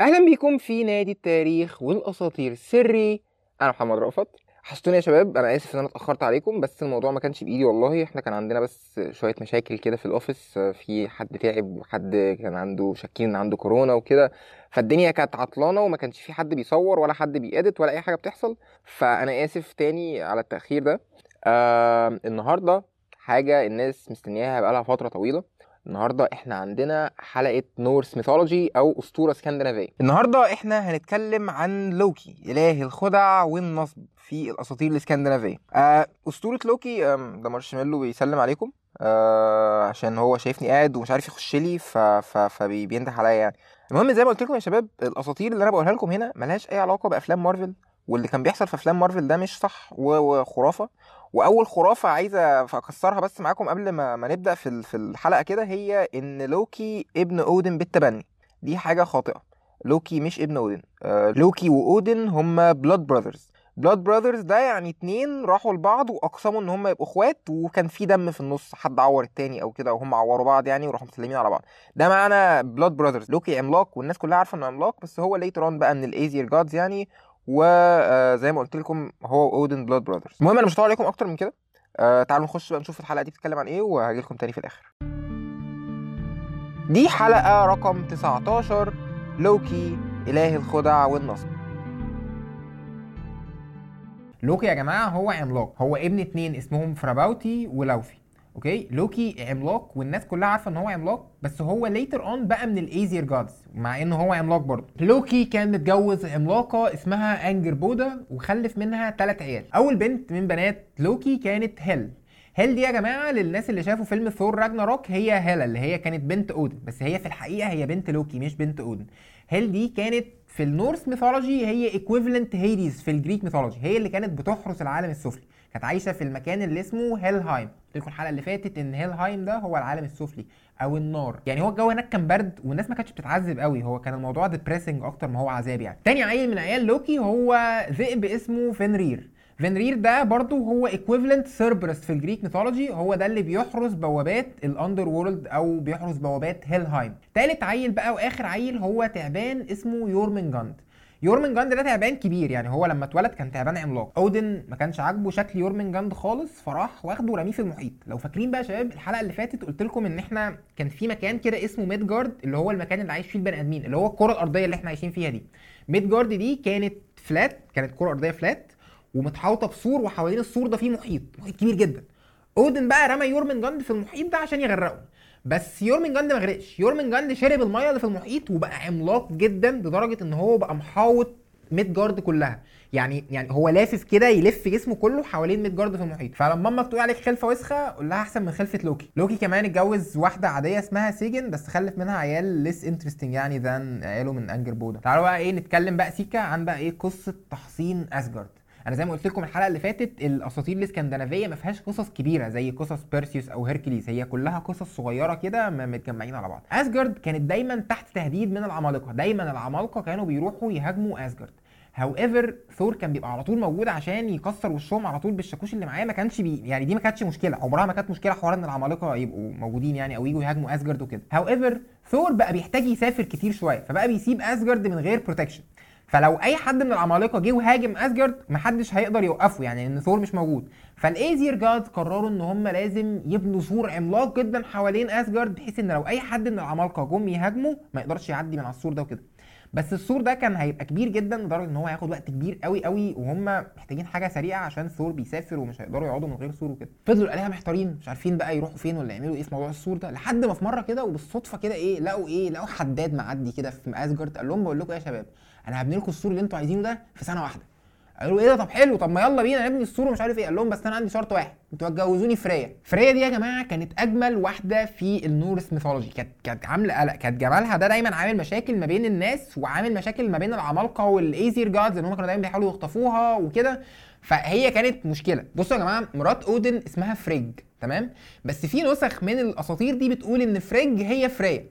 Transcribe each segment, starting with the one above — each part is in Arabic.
أهلا بيكم في نادي التاريخ والأساطير. السري أنا محمد رأفت. حشتوني يا شباب. أنا آسف إن أنا اتأخرت عليكم بس الموضوع ما كانش بإيدي والله. إحنا كان عندنا بس شوية مشاكل كده في الأوفيس. في حد تعب وحد كان عنده شاكين ان عنده كورونا وكده. فالدنيا كانت عطلانة وما كانش في حد بيصور ولا حد بيأدت ولا أي حاجة بتحصل. فأنا آسف تاني على التأخير ده. آه النهارده حاجة الناس مستنياها بقالها فترة طويلة. النهارده إحنا عندنا حلقة Norse mythology أو أسطورة اسكندنافية. النهارده إحنا هنتكلم عن لوكي إله الخدع والنصب في الأساطير الاسكندنافية. آه أسطورة لوكي ده مارشميلو بيسلم عليكم. آه عشان هو شايفني قاعد ومش عارف يخش لي. فبينده عليا يعني. المهم زي ما قلت لكم يا شباب الأساطير اللي أنا بقولها لكم هنا ملهاش أي علاقة بأفلام مارفل واللي كان بيحصل في أفلام مارفل ده مش صح وخرافة. وأول خرافة عايزة أكسرها بس معاكم قبل ما, ما نبدأ في في الحلقة كده هي إن لوكي ابن أودن بالتبني. دي حاجة خاطئة. لوكي مش ابن أودن. آه لوكي وأودن هما blood brothers blood brothers ده يعني اتنين راحوا لبعض وأقسموا إن هما يبقوا إخوات وكان في دم في النص حد عور التاني أو كده وهم عوروا بعض يعني وراحوا مسلمين على بعض. ده معنى blood brothers لوكي عملاق والناس كلها عارفة إنه عملاق بس هو later on بقى من ال Aesir gods يعني وزي ما قلت لكم هو اودن blood brothers المهم أنا مش هطول عليكم أكتر من كده. آه تعالوا نخش بقى نشوف الحلقة دي بتتكلم عن إيه وهاجي لكم تاني في الآخر. دي حلقة رقم 19 لوكي إله الخدع والنصب. لوكي يا جماعة هو عملاق. هو ابن اتنين اسمهم فراباوتي ولوفي. okay؟ لوكي عملاق والناس كلها عارفة إن هو عملاق بس هو later on بقى من ال Aesir gods مع انه هو عملاق برضه. لوكي كان متجوز عملاقة اسمها انجر بودا وخلف منها ثلاث عيال. أول بنت من بنات لوكي كانت هيل هيل دي يا جماعة للناس اللي شافوا فيلم ثور راجناروك هي هيلا اللي هي كانت بنت اودن بس هي في الحقيقة هي بنت لوكي مش بنت اودن هيل دي كانت في ال Norse mythology هي equivalent هيديز في ال Greek mythology هي اللي كانت بتحرس العالم السفلي. كانت عايشة في المكان اللي اسمه هيلهايم قلت لكم الحلقة اللي فاتت إن هيلهايم ده هو العالم السفلي أو النار. يعني هو الجو هناك كان برد والناس ما كانتش بتتعذب قوي هو كان الموضوع depressing أكتر ما هو عذاب يعني. تاني عيل من عيال لوكي هو ذئب اسمه فينرير فينرير ده برضو هو equivalent سيربرس في ال Greek mythology هو ده اللي بيحرس بوابات ال underworld أو بيحرس بوابات هيلهايم تالت عيل بقى وآخر عيل هو تعبان اسمه يورمنجاند يورمنجاند ده تعبان كبير يعني هو لما اتولد كان تعبان عملاق. اودن ما كانش عاجبه شكل يورمنجاند خالص فراح واخده ورميه في المحيط. لو فاكرين بقى شباب الحلقة اللي فاتت قلت لكم إن إحنا كان في مكان كده اسمه ميدجارد اللي هو المكان اللي عايش فيه البني آدمين اللي هو الكرة الأرضية اللي إحنا عايشين فيها دي. ميدجارد دي كانت flat كانت كرة أرضية flat ومتحوطة بسور وحوالين السور ده فيه محيط محيط كبير جدا. أودن بقى رمى يورمنجاند في المحيط ده عشان يغرقه. بس يورمنجاند ما غرقش. يورمنجاند شرب المية اللي في المحيط وبقى عملاق جدا لدرجة إن هو بقى محاوط ميدجارد كلها. يعني يعني هو لافف كده يلف جسمه كله حوالين ميدجارد في المحيط. فلما أمك تقول عليك خلفة وسخة قول لها أحسن من خلفة لوكي. لوكي كمان اتجوز واحدة عادية اسمها سيجن بس خلف منها عيال less interesting يعني than عياله من أنجر بودا. تعالوا بقى إيه نتكلم بقى سيكا عن بقى إيه قصة تحصين أسجارد. أنا زي ما قلت لكم الحلقة اللي فاتت الاساطير الاسكندنافيه ما فيهاش قصص كبيره زي قصص بيرسيوس أو هيركليس. هي كلها قصص صغيره كده متجمعين على بعض. اسجارد كانت دايما تحت تهديد من العمالقة. دايما العمالقة كانوا بيروحوا يهاجموا اسجارد however ثور كان بيبقى على طول موجود عشان يكسر وشهم على طول بالشاكوش اللي معاه. ما كانش بي يعني دي ما كانتش مشكلة. عمرها ما كانت مشكلة حوار إن العمالقة يبقوا موجودين يعني أو يجوا يهاجموا اسجارد وكده. however ثور بقى بيحتاج يسافر كتير شوية فبقى بيسيب اسجارد من غير protection فلو أي حد من العمالقة جه وهاجم أسجارد محدش هيقدر يوقفه يعني إن ثور مش موجود. فالإيزير جاد قرروا إن هم لازم يبنوا سور عملاق جدا حوالين أسجارد بحيث إن لو أي حد من العمالقة جم يهاجموا ما يقدرش يعدي من على السور ده وكده. بس السور ده كان هيبقى كبير جدا لدرجة إن هو هياخد وقت كبير قوي قوي وهم محتاجين حاجة سريعة عشان ثور بيسافر ومش هيقدروا يقعدوا من غير سور وكده. فضلوا الالهه محتارين مش عارفين بقى يروحوا فين ولا يعملوا إيه في موضوع السور ده. لحد ما في مرة كده وبالصدفة كده إيه لقوا إيه لقوا حداد معدي كده في اسجارد قال لهم بقول لكم إيه يا شباب أنا هبني لكم السور اللي أنتوا عايزينه ده في سنة واحدة. قالوا إيه ده؟ طب حلو طب ما يلا بينا نبني السور ومش عارف إيه. قال لهم بس أنا عندي شرط واحد أنتوا هتجوزوني فريا. فريا دي يا جماعة كانت أجمل واحدة في ال Norse mythology. كانت كانت عاملة قلق كانت جمالها ده دايما عامل مشاكل ما بين الناس وعامل مشاكل ما بين العمالقة والايزير gods ان هم كانوا دايما بيحاولوا يخطفوها وكده. فهي كانت مشكلة. بصوا يا جماعة مرات أودن اسمها فريج تمام؟ بس في نسخ من الأساطير دي بتقول إن فريج هي فريا.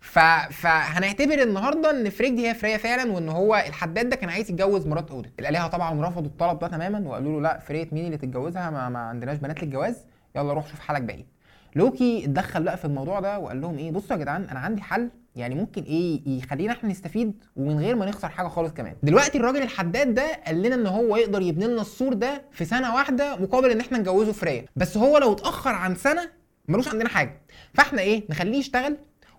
ف... فهنعتبر النهارده إن فريج دي هي فريا فعلا وإن هو الحداد ده كان عايز يتجوز مرات اودن الآلهة طبعا رفضوا الطلب ده تماما وقالوا له لا فريا مين اللي تتجوزها؟ ما, ما عندناش بنات للجواز. يلا روح شوف حالك بعيد. لوكي اتدخل بقى في الموضوع ده وقال لهم إيه؟ بصوا يا جدعان أنا عندي حل. يعني ممكن إيه يخلينا إحنا نستفيد ومن غير ما نخسر حاجة خالص كمان. دلوقتي الراجل الحداد ده قال لنا إن هو يقدر يبني لنا السور ده في سنة واحدة مقابل إن إحنا نجوزه فريا. بس هو لو اتأخر عن سنة ملوش عندنا حاجة. فإحنا إيه؟ نخليه يشتغل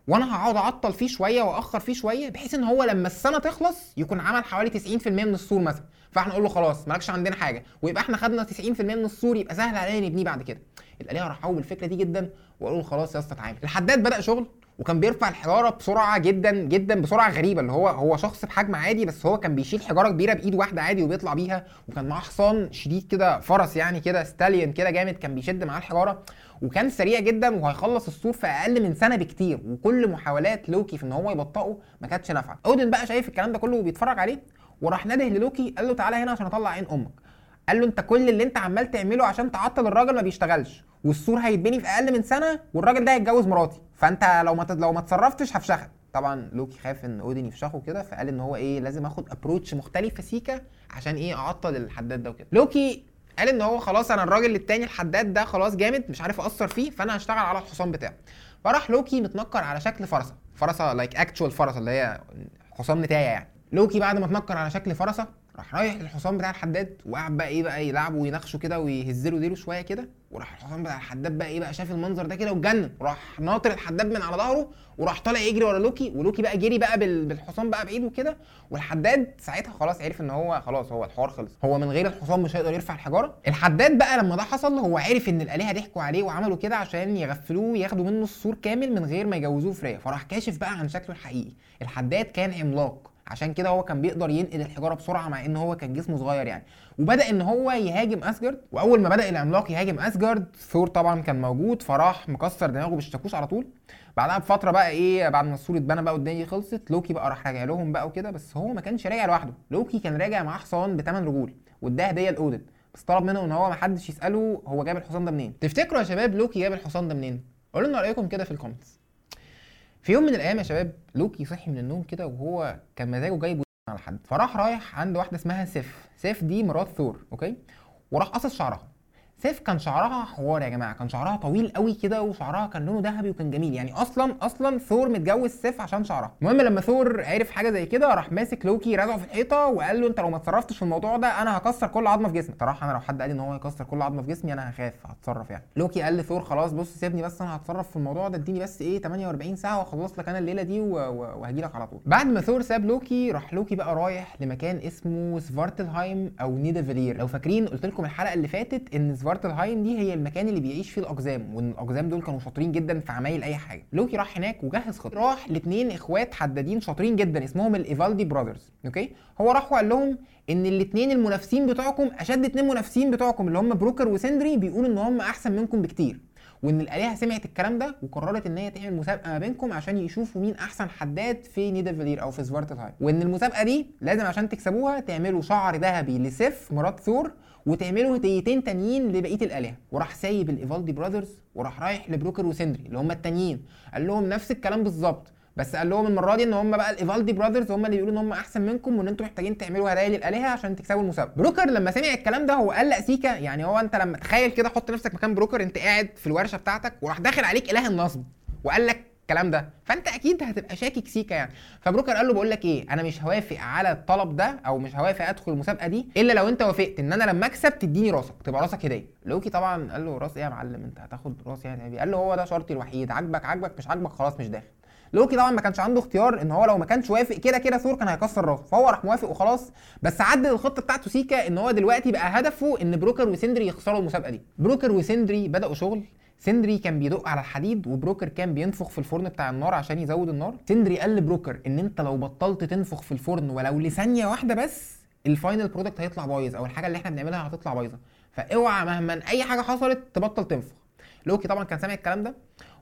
وأنا هقعد اعطل فيه شوية واخر فيه شوية بحيث ان هو لما السنة تخلص يكون عمل حوالي 90% من السور مثلا. فاحنا نقول له خلاص مالكش عندنا حاجة. ويبقى إحنا خدنا 90% من السور يبقى سهل علينا نبنيه بعد كده. الالهه راحوا بالفكرة دي جدا وقالوا له خلاص يا اسطى اتعامل. الحداد بدأ شغل وكان بيرفع الحجارة بسرعة جدا جدا بسرعة غريبة. اللي هو هو شخص بحجم عادي بس هو كان بيشيل حجارة كبيرة بإيد واحدة عادي وبيطلع بيها. وكان معاه حصان شديد كده فرس يعني كده ستاليون كده جامد كان بيشد معاه الحجارة. وكان سريع جدا وهيخلص السور في أقل من سنة بكتير. وكل محاولات لوكي في إن هو يبطئه ما كانتش نافعة. أودن بقى شايف الكلام ده كله وبيتفرج عليه وراح نده للوكي قال له تعالى هنا عشان أطلع عين أمك. قال له أنت كل اللي أنت عمال تعمله عشان تعطل الراجل ما بيشتغلش. والسور هيتبني في أقل من سنة والراجل ده هيتجوز مراتي. فأنت لو ما لو ما اتصرفتش هفشخك. طبعا لوكي خاف إن اودن يفشخه كده فقال إن هو إيه لازم آخد approach مختلف في سيكا عشان إيه أعطل الحداد ده وكده. لوكي قال إن هو خلاص أنا الراجل التاني الحداد ده خلاص جامد مش عارف أثر فيه فأنا هشتغل على الحصان بتاعه. فراح لوكي متنكر على شكل فرسة. فرسة like actual فرسة اللي هي حصان نتايه يعني. لوكي بعد ما اتنكر على شكل فرسة راح رايح للحصان بتاع الحداد وقعد بقى إيه بقى يلعبوا وينخشوا كده ويهز له ديله شوية كده وراح الحصان بتاع الحداد بقى إيه بقى شاف المنظر ده كده واتجنن وراح ناطر الحداد من على ظهره وراح طالع يجري ورا لوكي ولوكي بقى جري بقى بال- بالحصان بقى بعيد وكده والحداد ساعتها خلاص عرف إن هو خلاص هو الحوار خلص. هو من غير الحصان مش هيقدر يرفع الحجارة. الحداد بقى لما ده حصل هو عرف إن الآلهة ضحكوا عليه وعملوا كده عشان يغفلوه وياخدوا منه السور كامل من غير ما يجوزوه فريا فراح كاشف بقى عن شكله الحقيقي. الحداد كان عملاق. عشان كده هو كان بيقدر ينقل الحجارة بسرعة مع إن هو كان جسمه صغير يعني. وبدأ إن هو يهاجم أسجارد وأول ما بدأ العملاق يهاجم أسجارد ثور طبعا كان موجود فراح مكسر دماغه بالشاكوش على طول. بعدها بفترة بقى إيه بعد ما السور اتبنى بقى والدنيا خلصت لوكي بقى راح راجع لهم بقى وكده بس هو ما كانش راجع لوحده. لوكي كان راجع معاه حصان بثمان رجول واداه هدية لأودن. بس طلب منه إن هو ما حدش يسأله هو جاب الحصان ده منين. تفتكروا يا شباب لوكي جاب الحصان ده منين؟ قولوا لنا رأيكم كده في ال comments. في يوم من الأيام يا شباب لوكي صحي من النوم كده وهو كان مزاجه جايبه على حد. فراح رايح عند واحدة اسمها سيف. سيف دي مرات ثور okay؟ وراح قصص شعرها. سيف كان شعرها حوار يا جماعة كان شعرها طويل قوي كده وشعرها كان لونه ذهبي وكان جميل. يعني أصلا أصلا ثور متجوز سيف عشان شعرها. المهم لما ثور عرف حاجة زي كده راح ماسك لوكي رزعه في الحيطة وقال له أنت لو ما اتصرفتش في الموضوع ده أنا هكسر كل عظمه في جسمك. صراحة أنا لو حد قال لي إن هو هيكسر كل عظمه في جسمي أنا هخاف هتصرف يعني. لوكي قال لثور خلاص بص سيبني بس أنا هتصرف في الموضوع ده اديني بس إيه 48 ساعة وأخلص لك أنا الليلة دي وهجي لك على طول. بعد ما ثور ساب لوكي راح لوكي بقى رايح لمكان اسمه سفارتلهايم أو نيدافيلير لو فاكرين قلت لكم الحلقة اللي فاتت إن سفارتلهايم دي هي المكان اللي بيعيش فيه الأقزام وإن الأقزام دول كانوا شاطرين جدا في عمايل أي حاجة. لوكي راح هناك وجهز خطة. راح لاثنين إخوات حدادين شاطرين جدا اسمهم الإيفالدي brothers. okay؟ هو راح وقال لهم إن الاثنين المنافسين بتوعكم أشد اثنين منافسين بتوعكم اللي هم بروكر وسندري بيقولوا إن هم أحسن منكم بكتير. وإن الآلهة سمعت الكلام ده وقررت إن هي تعمل مسابقة ما بينكم عشان يشوفوا مين أحسن حداد في نيدافيلير أو في سفارتلهايم وإن المسابقة دي لازم عشان تكسبوها تعملوا شعر ذهبي لسيف مرات ثور وتعملوا هديتين تانيين لبقية الآلهة. وراح سايب الإيفالدي brothers وراح رايح لبروكر وسندري اللي هم التانيين. قال لهم نفس الكلام بالظبط. بس قال لهم المرة دي إن هم بقى الإيفالدي brothers هم اللي بيقولوا إن هم أحسن منكم وإن أنتوا محتاجين تعملوا هدايا للآلهة عشان تكسبوا المسابقة. بروكر لما سمع الكلام ده هو قلق سيكا يعني هو أنت لما تخيل كده حط نفسك مكان بروكر أنت قاعد في الورشة بتاعتك وراح داخل عليك إله النصب وقال لك الكلام ده. فأنت أكيد هتبقى شاكك سيكا يعني. فبروكر قال له بقول لك إيه أنا مش هوافق على الطلب ده أو مش هوافق أدخل المسابقة دي إلا لو أنت وافقت إن أنا لما أكسب تديني راسك تبقى راسك هدية. لوكي طبعا قال له راس إيه يا معلم؟ أنت هتاخد رأس يعني؟ قال له هو ده شرطي الوحيد عاجبك عاجبك مش عاجبك خلاص مش داخل. لوكي طبعا ما كانش عنده اختيار إن هو لو ما كانش وافق كده كده ثور كان هيكسر راسه فهو راح موافق وخلاص. بس عدل الخطه بتاعته سيكا إن هو دلوقتي بقى هدفه إن بروكر وسندري يخسروا المسابقة دي. بروكر وسندري بدأوا شغل. سندري كان بيدق على الحديد وبروكر كان بينفخ في الفرن بتاع النار عشان يزود النار. سندري قال لبروكر إن أنت لو بطلت تنفخ في الفرن ولو لثانية واحدة بس ال final product هيطلع بايظ أو الحاجة اللي إحنا بنعملها هتطلع بايظة. فاوعى مهما أي حاجة حصلت تبطل تنفخ. لوكي طبعا كان سامع الكلام ده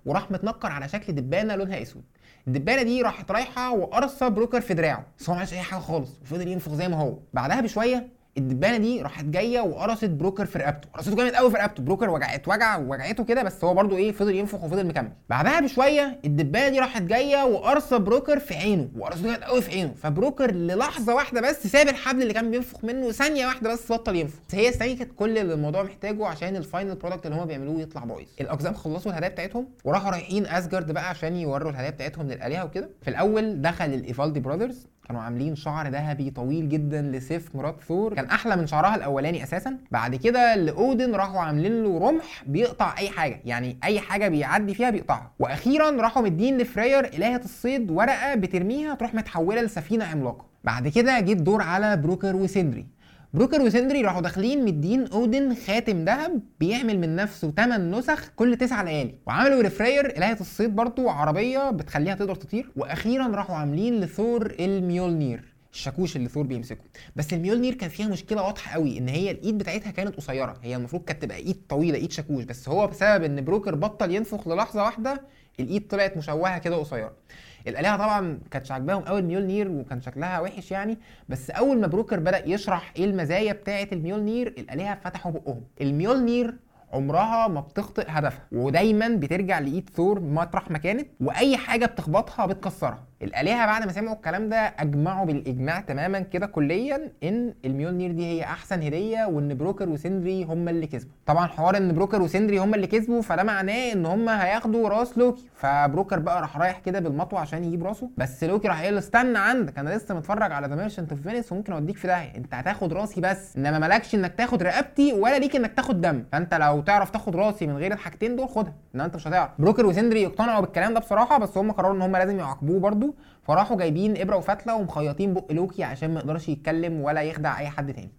وراح متنكر على شكل دبانة لونها أسود. الدبانه دي راحت رايحة وقرصه بروكر في دراعه. بس هو ما أي حاجة خالص وفضل ينفخ زي ما هو. بعدها بشوية الدبانه دي راحت جاية وقرصت بروكر في رقبته. قرصته جامد قوي في رقبته. بروكر وجع اتوجع وجعته كده بس هو برده إيه فضل ينفخ وفضل مكمل. بعدها بشوية الدبانة دي راحت جاية وقرصة بروكر في عينه. وقرصته جامد قوي في عينه. فبروكر للحظة واحدة بس ساب الحبل اللي كان بينفخ منه ثانية واحدة بس بطل ينفخ. هي الثانية كانت كل اللي الموضوع محتاجه عشان ال final product اللي هم بيعملوه يطلع بايظ. الأقزام خلصوا الهدايا بتاعتهم وراحوا رايحين أسجارد بقى عشان يوروا الهدايا بتاعتهم للآلهة وكده. في الأول دخل ال Ivaldi Brothers كانوا عاملين شعر ذهبي طويل جدا لسيف مرات ثور. كان أحلى من شعرها الأولاني أساسا. بعد كده لأودن راحوا عاملين له رمح بيقطع أي حاجة. يعني أي حاجة بيعدي فيها بيقطعها. وأخيرا راحوا مدين لفرير إلهة الصيد ورقة بترميها تروح متحولة لسفينة عملاقة. بعد كده جه الدور على بروكر وسندري. بروكر وسندري راحوا داخلين مدين أودن خاتم ذهب بيعمل من نفسه 8 نسخ كل 9 ليالي. وعملوا لفرير إلهة الصيد برضه عربية بتخليها تقدر تطير. وأخيرا راحوا عاملين لثور الميولنير الشاكوش اللي ثور بيمسكه. بس الميولنير كان فيها مشكلة واضحة قوي إن هي الإيد بتاعتها كانت قصيرة. هي المفروض كانت تبقى إيد طويلة إيد شاكوش. بس هو بسبب إن بروكر بطل ينفخ للحظة واحدة الإيد طلعت مشوهة كده قصيرة. الآلهة طبعا كانتش عاجباهم قوي الميولنير وكان شكلها وحش يعني بس أول ما بروكر بدأ يشرح إيه المزايا بتاعة الميولنير الآلهة فتحوا بقهم. الميولنير عمرها ما بتخطئ هدفها ودايما بترجع لإيد ثور مطرح ما كانت وأي حاجة بتخبطها بتكسرها. الآلهة بعد ما سمعوا الكلام ده أجمعوا بالإجماع تماما كده كليا إن الميولنير دي هي أحسن هدية وإن بروكر وسندري هم اللي كسبوا. طبعا حوار إن بروكر وسندري هم اللي كسبوا فده معناه إن هم هياخدوا راس لوكي. فبروكر بقى راح رايح كده بالمطوة عشان يجيب راسه. بس لوكي راح قايل له استنى عندك أنا لسه متفرج على The Merchant of Venice وممكن أوديك في داهية. أنت هتاخد راسي بس إنما مالكش إنك تاخد رقبتي ولا ليك إنك تاخد دم. فأنت لو تعرف تاخد راسي من غير الحاجتين دول خدها. ان أنت مش هتعرف. بروكر وسندري يقتنعوا بالكلام ده بصراحة بس هم قرروا إن هم لازم يعاقبوه برده فراحوا جايبين إبرة وفتلة ومخيطين بق لوكي عشان ما يقدرش يتكلم ولا يخدع أي حد تاني.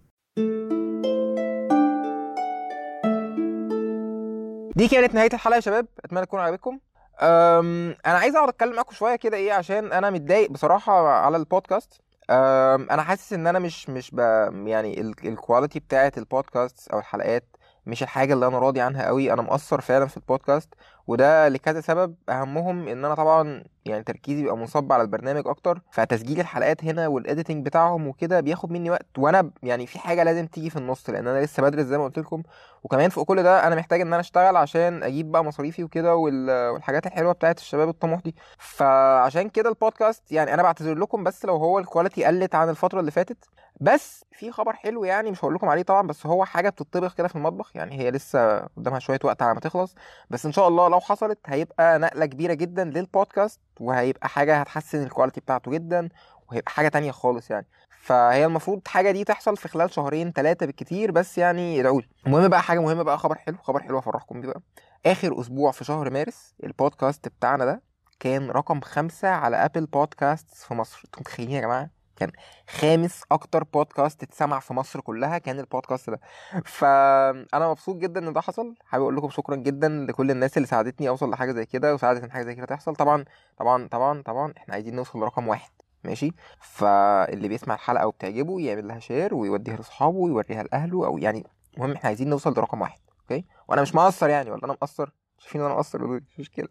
دي كانت نهاية الحلقة يا شباب. أتمنى تكون عجبتكم. أنا عايز أقعد أتكلم معاكم شوية كده إيه عشان أنا متضايق بصراحة على البودكاست. أنا حاسس إن أنا مش مش ب... يعني ال- ال quality بتاعة البودكاست أو الحلقات مش الحاجة اللي أنا راضي عنها قوي أنا مقصر فعلا في البودكاست وده لكذا سبب. أهمهم إن أنا طبعا يعني تركيزي بيبقى منصب على البرنامج أكتر فتسجيل الحلقات هنا وال editing بتاعهم وكده بياخد مني وقت وأنا يعني في حاجة لازم تيجي في النص لأن أنا لسه بدرس زي ما قلت لكم. وكمان فوق كل ده أنا محتاج إن أنا أشتغل عشان أجيب بقى مصاريفي وكده وال- والحاجات الحلوة بتاعت الشباب الطموح دي. فعشان كده البودكاست يعني أنا بعتذر لكم بس لو هو ال quality قلت عن الفترة اللي فاتت بس في خبر حلو يعني مش هقول لكم عليه طبعا بس هو حاجة بتطبخ كده في المطبخ يعني هي لسه قدامها شوية وقت على ما تخلص بس إن شاء الله لو حصلت هيبقى نقلة كبيرة جدا للبودكاست وهيبقى حاجة هتحسن ال quality بتاعته جدا وهيبقى حاجة تانية خالص يعني. فهي المفروض حاجة دي تحصل في خلال شهرين ثلاثة بالكتير بس يعني ادعوا لي المهم بقى حاجة مهمة بقى خبر حلو خبر حلو افرحكم بيه بقى. آخر أسبوع في شهر مارس البودكاست بتاعنا ده كان رقم خمسة على ابل بودكاست في مصر. أنتوا متخيلين يا جماعة؟ كان خامس أكتر بودكاست اتسمع في مصر كلها كان البودكاست ده. فانا مبسوط جدا إن ده حصل. حابب أقول لكم شكرا جدا لكل الناس اللي ساعدتني أوصل لحاجة زي كده وساعدت إن حاجة زي كده تحصل. طبعا طبعا طبعا طبعا إحنا عايزين نوصل لرقم واحد. ماشي؟ فاللي بيسمع الحلقة وبتعجبه يعمل لها share ويوديها لأصحابه ويوريها لأهله أو يعني المهم إحنا عايزين نوصل لرقم واحد. okay؟ وأنا مش مقصر يعني ولا أنا مقصر؟ شايفين إن أنا مقصر؟ مش مشكلة.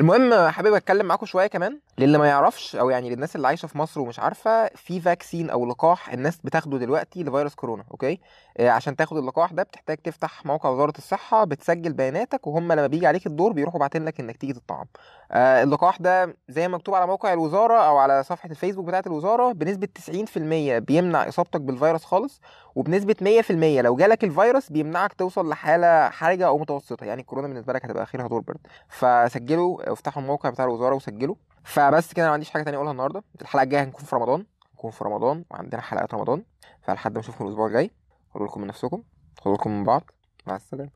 المهم حابب أتكلم معاكم شوية كمان. للي ما يعرفش أو يعني للناس اللي عايشة في مصر ومش عارفة في vaccine أو لقاح الناس بتاخده دلوقتي لفيروس كورونا okay؟ آه عشان تاخد اللقاح ده بتحتاج تفتح موقع وزارة الصحة بتسجل بياناتك وهم لما بيجي عليك الدور بيروحوا باعتين لك إنك تيجي تطعم اللقاح ده زي ما مكتوب على موقع الوزارة أو على صفحة الفيسبوك بتاعة الوزارة بنسبة 90% بيمنع إصابتك بالفيروس خالص وبنسبة 100% لو جالك الفيروس بيمنعك توصل لحالة حرجة أو متوسطة. يعني الكورونا بالنسبة لك هتبقى اخرها دور برد. فسجلوا افتحوا الموقع بتاع الوزارة وسجلوا. فبس كده أنا ما عنديش حاجة تانية أقولها النهارده. الحلقة الجاية هنكون في رمضان. هنكون في رمضان وعندنا حلقات رمضان. فلحد ما اشوفكم الأسبوع الجاي. خدوا لكم من نفسكم. خدوا لكم من بعض. مع السلامة.